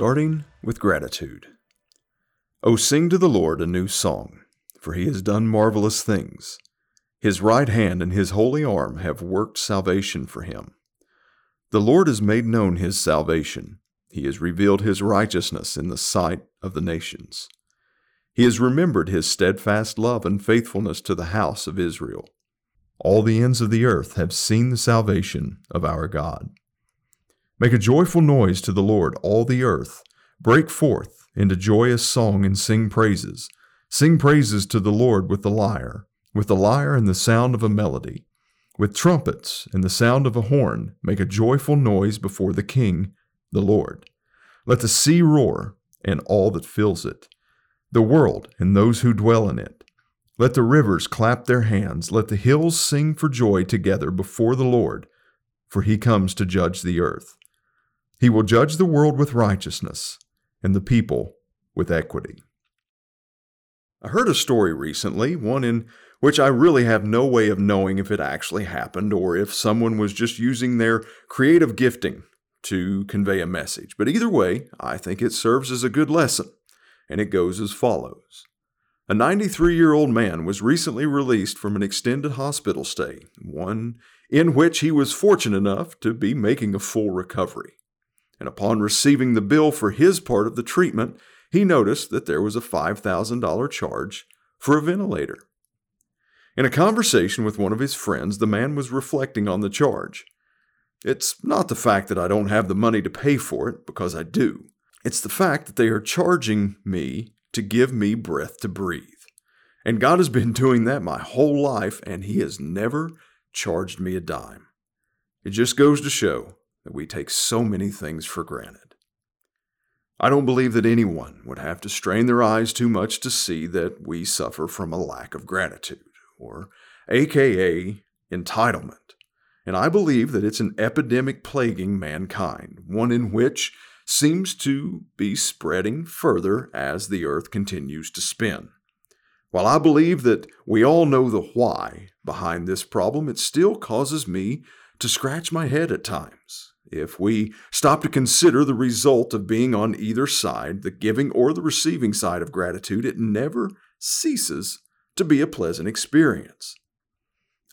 Starting with gratitude. O sing to the Lord a new song, for he has done marvelous things. His right hand and his holy arm have worked salvation for him. The Lord has made known his salvation. He has revealed his righteousness in the sight of the nations. He has remembered his steadfast love and faithfulness to the house of Israel. All the ends of the earth have seen the salvation of our God. Make a joyful noise to the Lord, all the earth. Break forth into joyous song and sing praises. Sing praises to the Lord with the lyre, with the lyre and the sound of a melody. With trumpets and the sound of a horn, make a joyful noise before the King, the Lord. Let the sea roar and all that fills it, the world and those who dwell in it. Let the rivers clap their hands. Let the hills sing for joy together before the Lord, for he comes to judge the earth. He will judge the world with righteousness and the people with equity. I heard a story recently, one in which I really have no way of knowing if it actually happened or if someone was just using their creative gifting to convey a message. But either way, I think it serves as a good lesson, and it goes as follows. A 93 year old man was recently released from an extended hospital stay, one in which he was fortunate enough to be making a full recovery and upon receiving the bill for his part of the treatment, he noticed that there was a $5,000 charge for a ventilator. In a conversation with one of his friends, the man was reflecting on the charge. It's not the fact that I don't have the money to pay for it, because I do. It's the fact that they are charging me to give me breath to breathe. And God has been doing that my whole life, and He has never charged me a dime. It just goes to show that we take so many things for granted. I don't believe that anyone would have to strain their eyes too much to see that we suffer from a lack of gratitude, or AKA entitlement. And I believe that it's an epidemic plaguing mankind, one in which seems to be spreading further as the earth continues to spin. While I believe that we all know the why behind this problem, it still causes me to scratch my head at times. If we stop to consider the result of being on either side, the giving or the receiving side of gratitude, it never ceases to be a pleasant experience.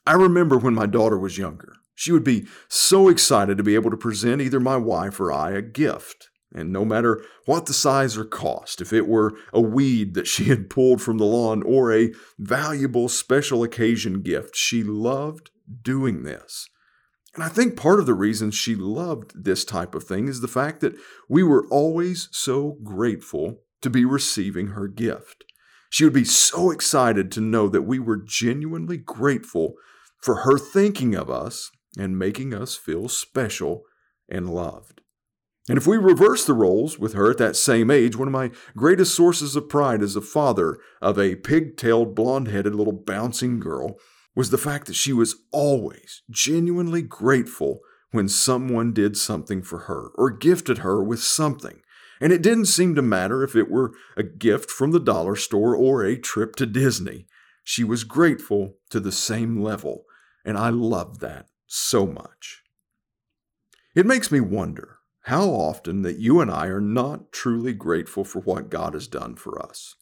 I remember when my daughter was younger. She would be so excited to be able to present either my wife or I a gift. And no matter what the size or cost, if it were a weed that she had pulled from the lawn or a valuable special occasion gift, she loved doing this. And I think part of the reason she loved this type of thing is the fact that we were always so grateful to be receiving her gift. She would be so excited to know that we were genuinely grateful for her thinking of us and making us feel special and loved. And if we reverse the roles with her at that same age, one of my greatest sources of pride as a father of a pig-tailed, blonde-headed little bouncing girl was the fact that she was always genuinely grateful when someone did something for her or gifted her with something. And it didn't seem to matter if it were a gift from the dollar store or a trip to Disney. She was grateful to the same level, and I loved that so much. It makes me wonder how often that you and I are not truly grateful for what God has done for us.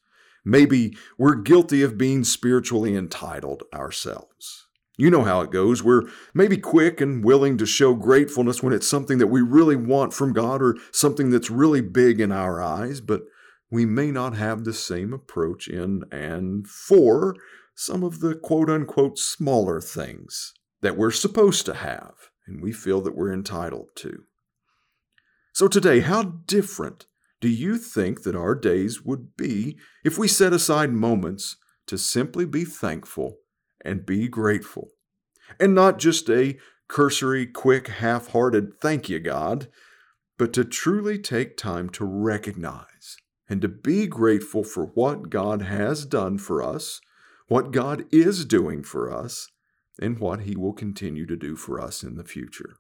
Maybe we're guilty of being spiritually entitled ourselves. You know how it goes. We're maybe quick and willing to show gratefulness when it's something that we really want from God or something that's really big in our eyes, but we may not have the same approach in and for some of the quote unquote smaller things that we're supposed to have and we feel that we're entitled to. So, today, how different do you think that our days would be if we set aside moments to simply be thankful and be grateful? And not just a cursory, quick, half hearted thank you, God, but to truly take time to recognize and to be grateful for what God has done for us, what God is doing for us, and what He will continue to do for us in the future.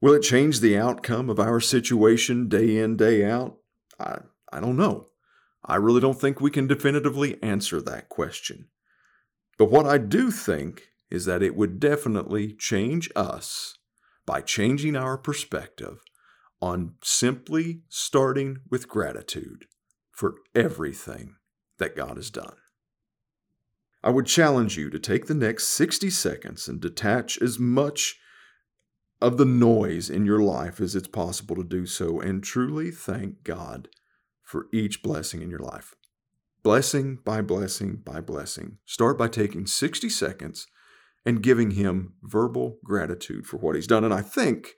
Will it change the outcome of our situation day in, day out? I, I don't know. I really don't think we can definitively answer that question. But what I do think is that it would definitely change us by changing our perspective on simply starting with gratitude for everything that God has done. I would challenge you to take the next 60 seconds and detach as much of the noise in your life as it's possible to do so and truly thank God for each blessing in your life. Blessing by blessing by blessing. Start by taking 60 seconds and giving Him verbal gratitude for what He's done. And I think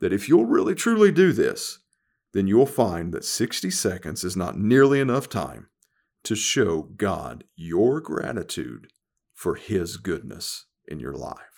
that if you'll really truly do this, then you'll find that 60 seconds is not nearly enough time to show God your gratitude for His goodness in your life.